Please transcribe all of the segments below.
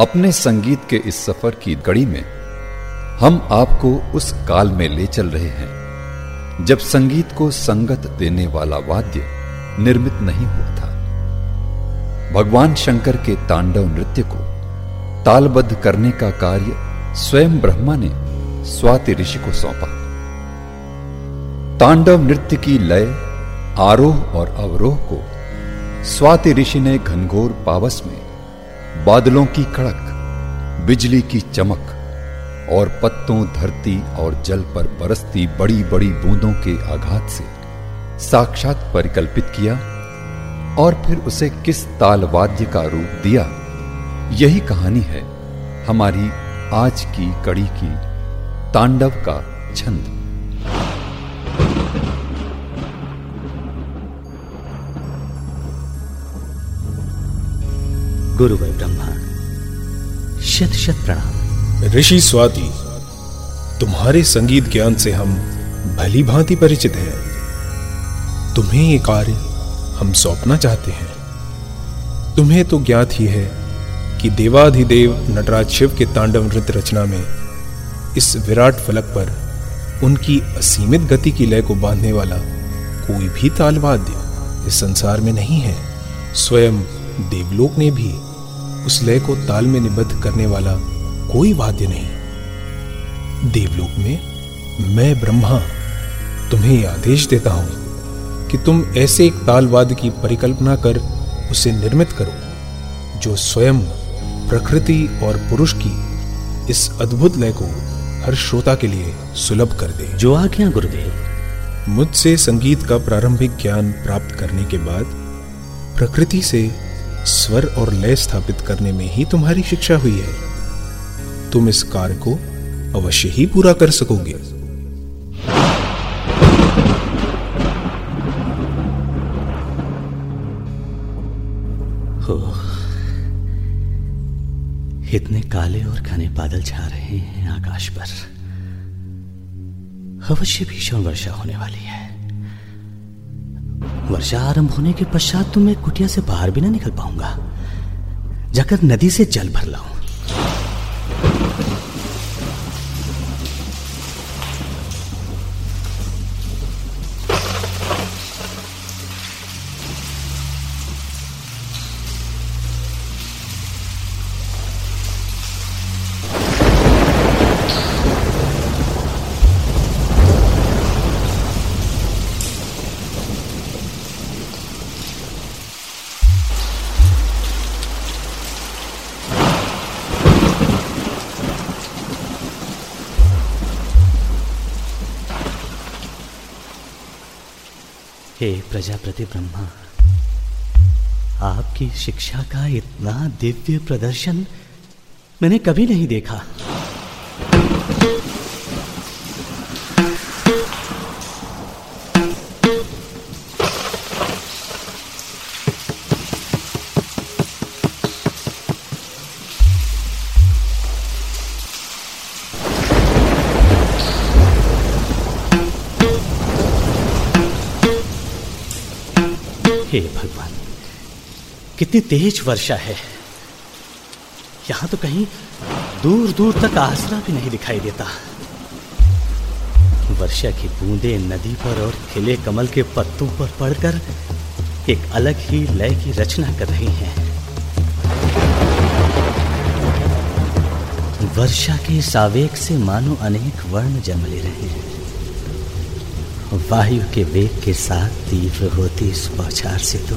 अपने संगीत के इस सफ़र की कड़ी में हम आपको उस काल में ले चल रहे हैं, जब संगीत को संगत देने वाला वाद्य निर्मित नहीं हुआ था। भगवान शंकर के तांडव नृत्य को तालबद्ध करने का कार्य स्वयं ब्रह्मा ने स्वाति ऋषि को सौंपा। तांडव नृत्य की लय, आरोह और अवरोह को स्वाति ऋषि ने घनघोर पावस में बादलों की कड़क, बिजली की चमक, और पत्तों धरती और जल पर बरसती बड़ी बड़ी बूंदों के आघात से साक्षात परिकल्पित किया और फिर उसे किस तालवाद्य का रूप दिया, यही कहानी है हमारी आज की कड़ी की तांडव का छंद। गुरुवर ब्रह्मा। शत शत प्रणाम। ऋषि स्वाति, तुम्हारे संगीत ज्ञान से हम भली भांति परिचित हैं। तुम्हें ये कार्य हम सौंपना चाहते हैं। तुम्हें तो ज्ञात ही है कि देवाधिदेव नटराज शिव के तांडव नृत्य रचना में इस विराट फलक पर उनकी असीमित गति की लय को बांधने वाला कोई भी तालवाद्य इस संसार में नहीं है। स्वयं देवलोक ने भी उस लय को ताल में निबद्ध करने वाला कोई वाद्य नहीं। देवलोक में मैं ब्रह्मा तुम्हें आदेश देता हूँ कि तुम ऐसे एक तालवाद की परिकल्पना कर उसे निर्मित करो जो स्वयं प्रकृति और पुरुष की इस अद्भुत लय को हर श्रोता के लिए सुलभ कर दे। जो आज्ञा गुरुदेव। मुझसे संगीत का प्रारंभिक ज्ञान प्राप्त करने के बाद प्रकृति से स्वर और लय स्थापित करने में ही तुम्हारी शिक्षा हुई है। तुम इस कार्य को अवश्य ही पूरा कर सकोगे। हो इतने काले और घने बादल छा रहे हैं आकाश पर। अवश्य भीषण वर्षा होने वाली है। वर्षा आरंभ होने के पश्चात तो मैं कुटिया से बाहर भी ना निकल पाऊँगा। जाकर नदी से जल भर लाऊं। हे प्रजापति ब्रह्मा आपकी शिक्षा का इतना दिव्य प्रदर्शन मैंने कभी नहीं देखा। हे भगवान, कितनी तेज वर्षा है। यहाँ तो कहीं दूर दूर तक आसरा भी नहीं दिखाई देता। वर्षा की बूंदें नदी पर और खिले कमल के पत्तों पर पड़कर एक अलग ही लय की रचना कर रही हैं। वर्षा के सावेक से मानो अनेक वर्ण जन्म ले रहे हैं। वायु के वेग के साथ तीव्र होती इस बौछार से तो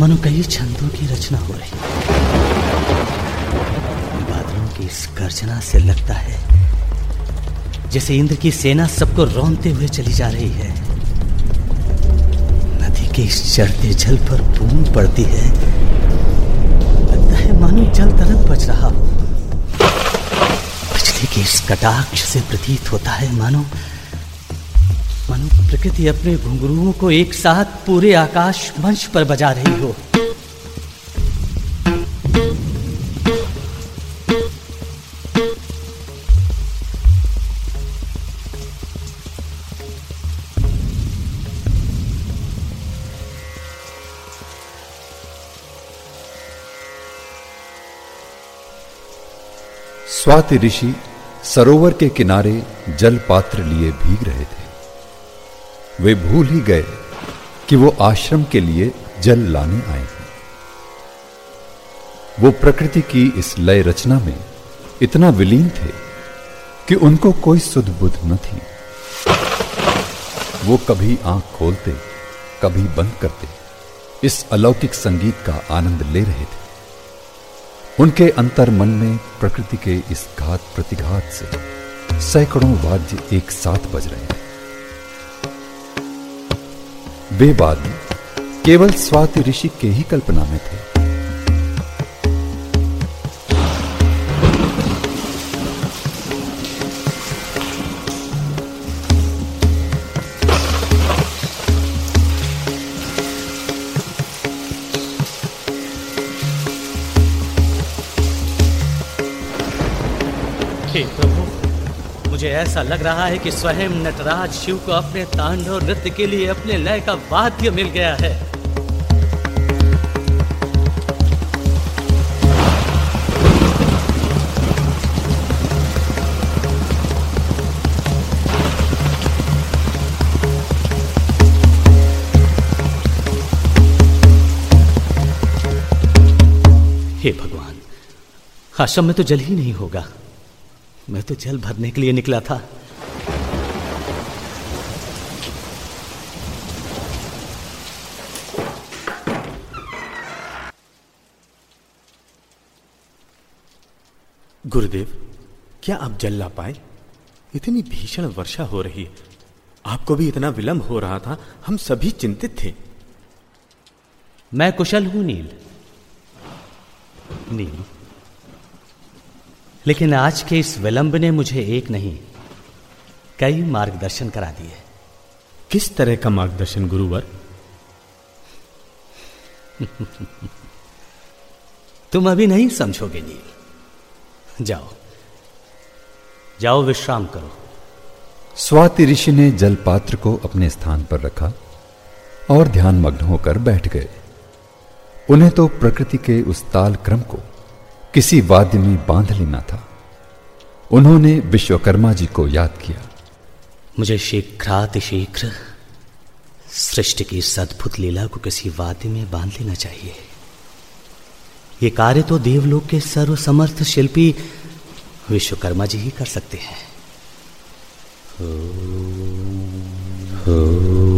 मनो कई छंदों की रचना हो रही। बादलों की इस गर्जना से लगता है जैसे इंद्र की सेना सबको रौनते हुए चली जा रही है। नदी के इस चढ़ते जल पर बूंद पड़ती है। लगता है मानो जल तरंग बच रहा हो। बिजली के इस कटाक्ष से प्रतीत होता है मानो प्रकृति अपने घुंघरुओं को एक साथ पूरे आकाश मंच पर बजा रही हो। स्वाति ऋषि सरोवर के किनारे जल पात्र लिए भीग रहे थे। वे भूल ही गए कि वो आश्रम के लिए जल लाने आए हैं। वो प्रकृति की इस लय रचना में इतना विलीन थे कि उनको कोई सुध बुध न थी। वो कभी आँख खोलते, कभी बंद करते, इस अलौकिक संगीत का आनंद ले रहे थे। उनके अंतर मन में प्रकृति के इस घात प्रतिघात से सैकड़ों वाद्य एक साथ बज रहे हैं। वे वाद्य केवल स्वाति ऋषि के ही कल्पना में थे। हे प्रभु मुझे ऐसा लग रहा है कि स्वयं नटराज शिव को अपने तांडव नृत्य के लिए अपने लय का वाद्य मिल गया है। हे भगवान, आश्रम में तो जल ही नहीं होगा। मैं तो जल भरने के लिए निकला था। गुरुदेव क्या आप जल ला पाए? इतनी भीषण वर्षा हो रही है। आपको भी इतना विलंब हो रहा था हम सभी चिंतित थे। मैं कुशल हूँ नील। नील लेकिन आज के इस विलंब ने मुझे एक नहीं कई मार्गदर्शन करा दिए। किस तरह का मार्गदर्शन गुरुवर? तुम अभी नहीं समझोगे नील। जाओ। जाओ विश्राम करो। स्वाति ऋषि ने जल पात्र को अपने स्थान पर रखा और ध्यानमग्न होकर बैठ गए। उन्हें तो प्रकृति के उस ताल क्रम को किसी वाद्य में बाँध लेना था। उन्होंने विश्वकर्मा जी को याद किया। मुझे शीघ्राति शीघ्र सृष्टि की सद्भुत लीला को किसी वाद्य में बाँध लेना चाहिए। ये कार्य तो देवलोक के सर्वसमर्थ शिल्पी विश्वकर्मा जी ही कर सकते हैं। ऋषिवर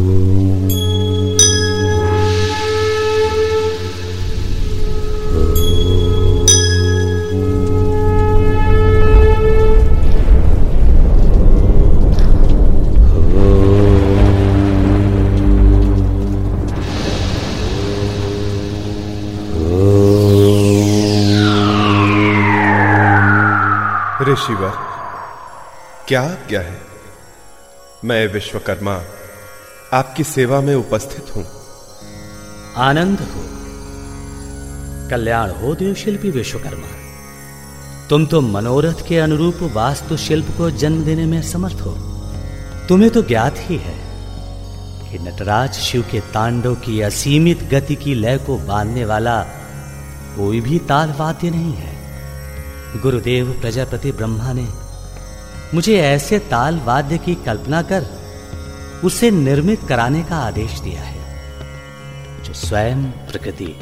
क्या क्या है? मैं विश्वकर्मा, आपकी सेवा में उपस्थित हूँ। आनंद हो। कल्याण हो देव शिल्पी विश्वकर्मा। तुम तो मनोरथ के अनुरूप वास्तु शिल्प को जन्म देने में समर्थ हो। तुम्हें तो ज्ञात ही है कि नटराज शिव के तांडव की असीमित गति की लय को बांधने वाला कोई भी ताल वाद्य नहीं है। गुरुदेव प्रजापति ब्रह्मा ने मुझे ऐसे ताल वाद्य की कल्पना कर उसे निर्मित कराने का आदेश दिया है, जो स्वयं प्रकृति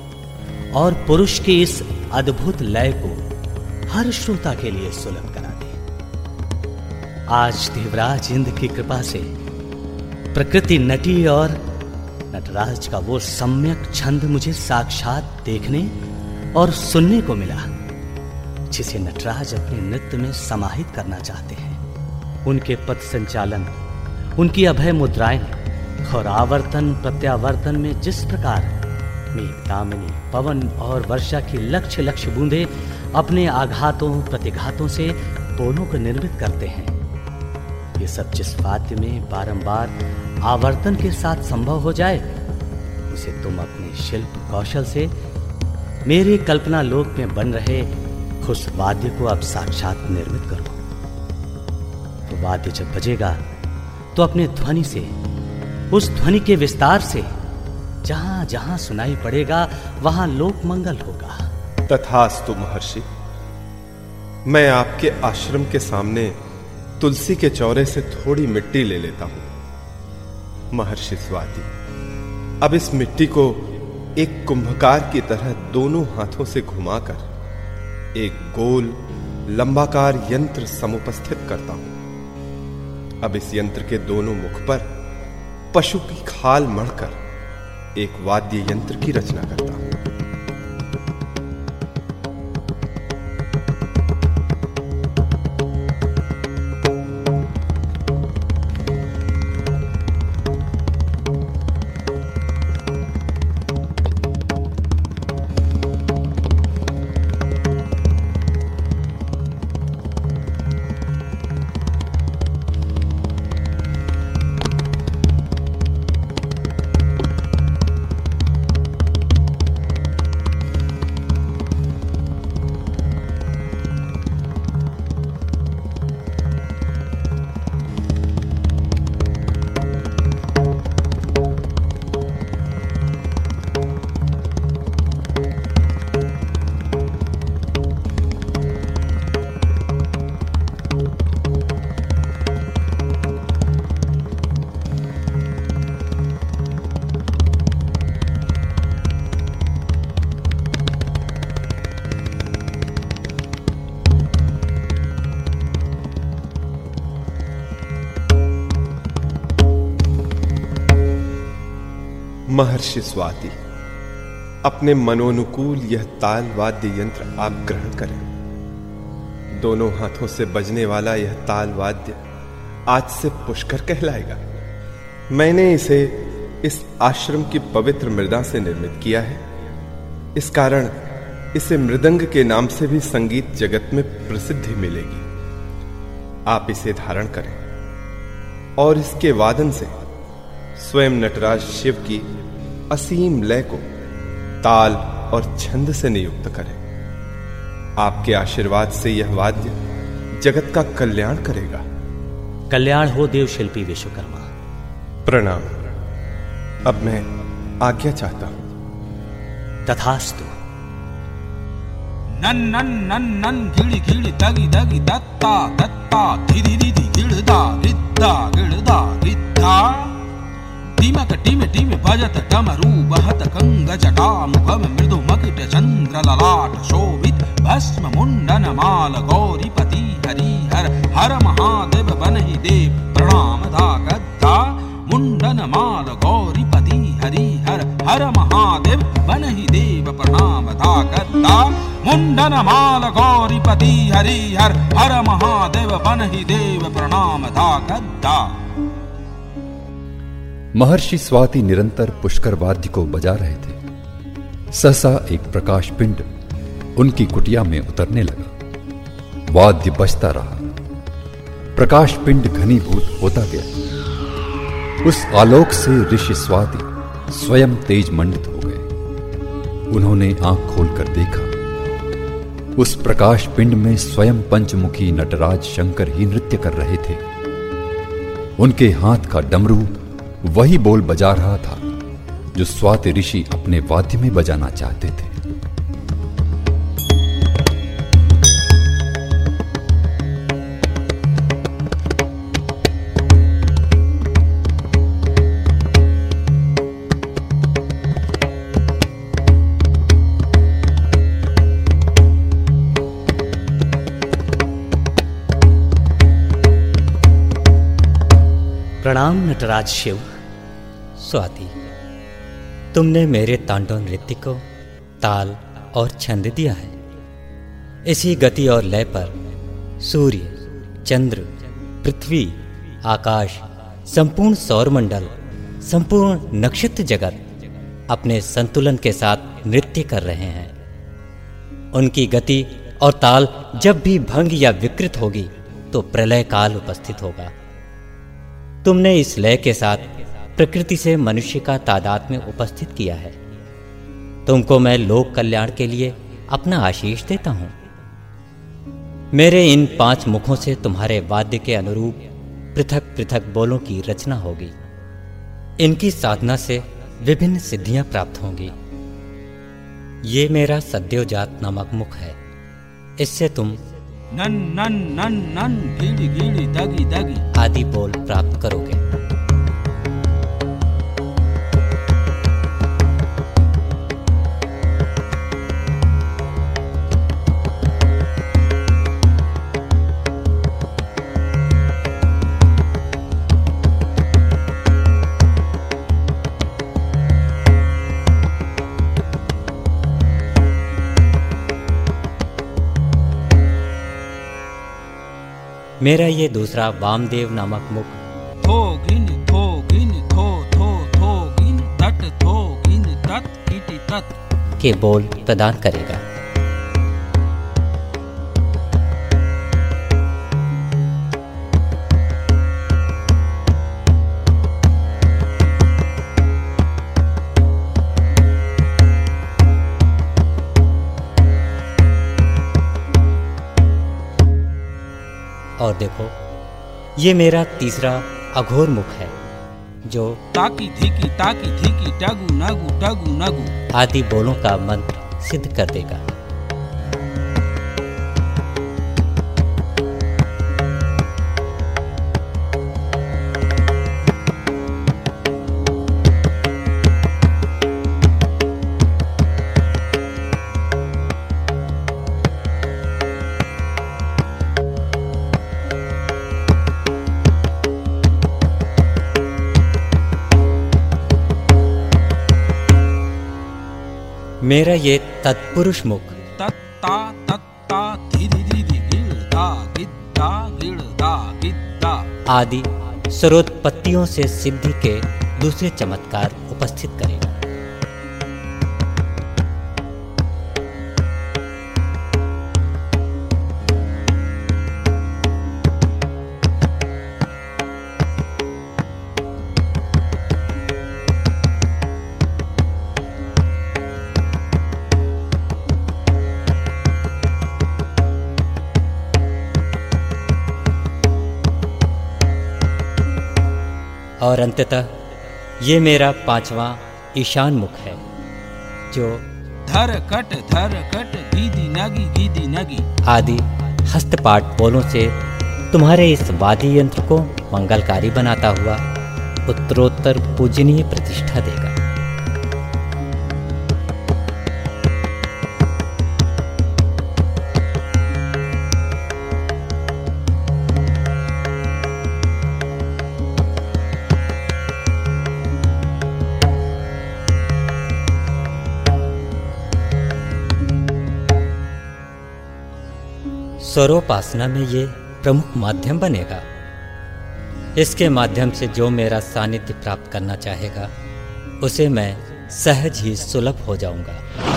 और पुरुष की इस अद्भुत लय को हर श्रोता के लिए सुलभ करा दे आज देवराज इंद्र की कृपा से प्रकृति नटी और नटराज का वो सम्यक छंद मुझे साक्षात देखने और सुनने को मिला, जिसे नटराज अपने नृत्य में समाहित करना चाहते हैं। उनके पथ संचालन, उनकी अभय मुद्राएँ, और आवर्तन प्रत्यावर्तन में जिस प्रकार मेघ दामिनी पवन और वर्षा की लक्ष्य लक्ष्य बूंदे अपने आघातों, प्रतिघातों से दोनों को निर्मित करते हैं। ये सब जिस वाद्य में बारंबार आवर्तन के साथ संभव हो जाए, उसे तुम अपने शिल्प कौशल से मेरे कल्पना लोक में बन रहे उस वाद्य को अब साक्षात निर्मित करो। वाद्य जब बजेगा तो अपने ध्वनि से, उस ध्वनि के विस्तार से जहाँ जहाँ सुनाई पड़ेगा, वहाँ लोक मंगल होगा। तथास्तु महर्षि, मैं आपके आश्रम के सामने तुलसी के चौरे से थोड़ी मिट्टी ले लेता हूँ। महर्षि स्वाति, अब इस मिट्टी को एक कुंभकार की तरह दोनों हाथों से घुमाकर, एक गोल लंबाकार यंत्र समुपस्थित करता हूँ। अब इस यंत्र के दोनों मुख पर पशु की खाल मढ़कर एक वाद्य यंत्र की रचना करता हूँ। महर्षि स्वाति, अपने मनोनुकूल यह ताल वाद्य यंत्र आप ग्रहण करें। दोनों हाथों से बजने वाला यह ताल वाद्य आज से पुष्कर कहलाएगा। मैंने इसे इस आश्रम की पवित्र मृदा से निर्मित किया है। इस कारण इसे मृदंग के नाम से भी संगीत जगत में प्रसिद्धि मिलेगी। आप इसे धारण करें। और इसके वादन से स्वयं नटराज शिव की असीम लय को ताल और छंद से नियुक्त करें। आपके आशीर्वाद से यह वाद्य जगत का कल्याण करेगा। कल्याण हो देव शिल्पी विश्वकर्मा। प्रणाम। अब मैं आज्ञा चाहता हूँ। तथास्तु। नन नन नन नन गिड़ गिड़ दगी दगी दत्ता दत्ता धिधि धिधि गिड़दा रिद्दा गिड़दा रिद्दा टिमक टिम टिम भजत कमरूपहत कङ्गचामुखु मकट चन्द्र ललाटो भस्म मुण्डन माल गौरिपति हरि हर हर महादेव प्रणाम धा गद्दा मुण्डन माल गौरिपति हरि हर महादेव बनहि देव प्रणाम धा गद्दा मुण्डन माल गौरिपति हरिहर हर महादेव बनहि देव प्रणाम धा गद्दा महर्षि स्वाति निरंतर पुष्कर वाद्य को बजा रहे थे। सहसा एक प्रकाश पिंड उनकी कुटिया में उतरने लगा। वाद्य बजता रहा। प्रकाश पिंड घनीभूत होता गया। उस आलोक से ऋषि स्वाति स्वयं तेज मंडित हो गए। उन्होंने आँख खोलकर देखा। उस प्रकाश पिंड में स्वयं पंचमुखी नटराज शंकर ही नृत्य कर रहे थे। उनके हाथ का डमरू वही बोल बजा रहा था, जो स्वाति ऋषि अपने वाद्य में बजाना चाहते थे। प्रणाम नटराज शिव। स्वाति तुमने मेरे तांडव नृत्य को ताल और छंद दिया है। इसी गति और लय पर सूर्य, चंद्र, पृथ्वी, आकाश, संपूर्ण सौरमंडल, संपूर्ण नक्षत्र जगत अपने संतुलन के साथ नृत्य कर रहे हैं। उनकी गति और ताल जब भी भंग या विकृत होगी तो प्रलय काल उपस्थित होगा। तुमने इस लय के साथ प्रकृति से मनुष्य का तादाद में उपस्थित किया है। तुमको मैं लोक कल्याण के लिए अपना आशीष देता हूँ। मेरे इन पाँच मुखों से तुम्हारे वाद्य के अनुरूप पृथक पृथक बोलों की रचना होगी। इनकी साधना से विभिन्न सिद्धियाँ प्राप्त होंगी। ये मेरा सद्योजात नामक मुख है। इससे तुम नन नन नन नन गिड़ गिड़ दगी दगी। आदि बोल प्राप्त करोगे। मेरा ये दूसरा वामदेव नामक मुख। थो गिन थो गिन थो थो थो गिन तट थो गिन तत इति तत के बोल प्रदान करेगा। और देखो ये मेरा तीसरा अघोर मुख है जो ताकी धीकी ताकी धीकी टागु नागु टागु नागु। आदि बोलों का मंत्र सिद्ध कर देगा। मेरा ये तत्पुरुष मुख। तत्ता तत्ता आदि सरोत्पत्तियों से सिद्धि के दूसरे चमत्कार उपस्थित करेगा और अंततः ये मेरा पांचवा ईशान मुख है जो धर कट धर कट दीदी नगी दीदी नगी। आदि हस्तपाठ बोलों से तुम्हारे इस वादी यंत्र को मंगलकारी बनाता हुआ उत्तरोत्तर पूजनीय प्रतिष्ठा देगा। स्वरोपासना में ये प्रमुख माध्यम बनेगा। इसके माध्यम से जो मेरा सानिध्य प्राप्त करना चाहेगा, उसे मैं सहज ही सुलभ हो जाऊँगा।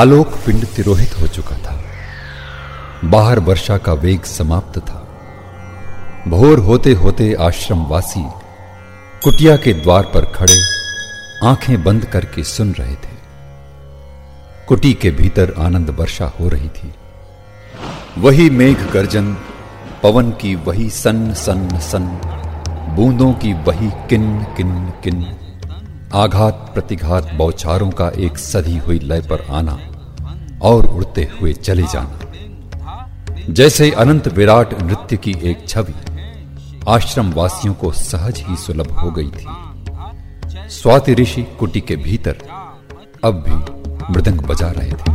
आलोक पिंड तिरोहित हो चुका था। बाहर वर्षा का वेग समाप्त था। भोर होते होते आश्रमवासी कुटिया के द्वार पर खड़े आँखें बंद करके सुन रहे थे। कुटी के भीतर आनंद वर्षा हो रही थी। वही मेघ गर्जन पवन की वही सन सन सन बूंदों की वही किन किन किन, आघात प्रतिघात बौछारों का एक सधी हुई लय पर आना। और उड़ते हुए चले जाना। जैसे अनंत विराट नृत्य की एक छवि आश्रम वासियों को सहज ही सुलभ हो गई थी। स्वाति ऋषि कुटी के भीतर अब भी मृदंग बजा रहे थे।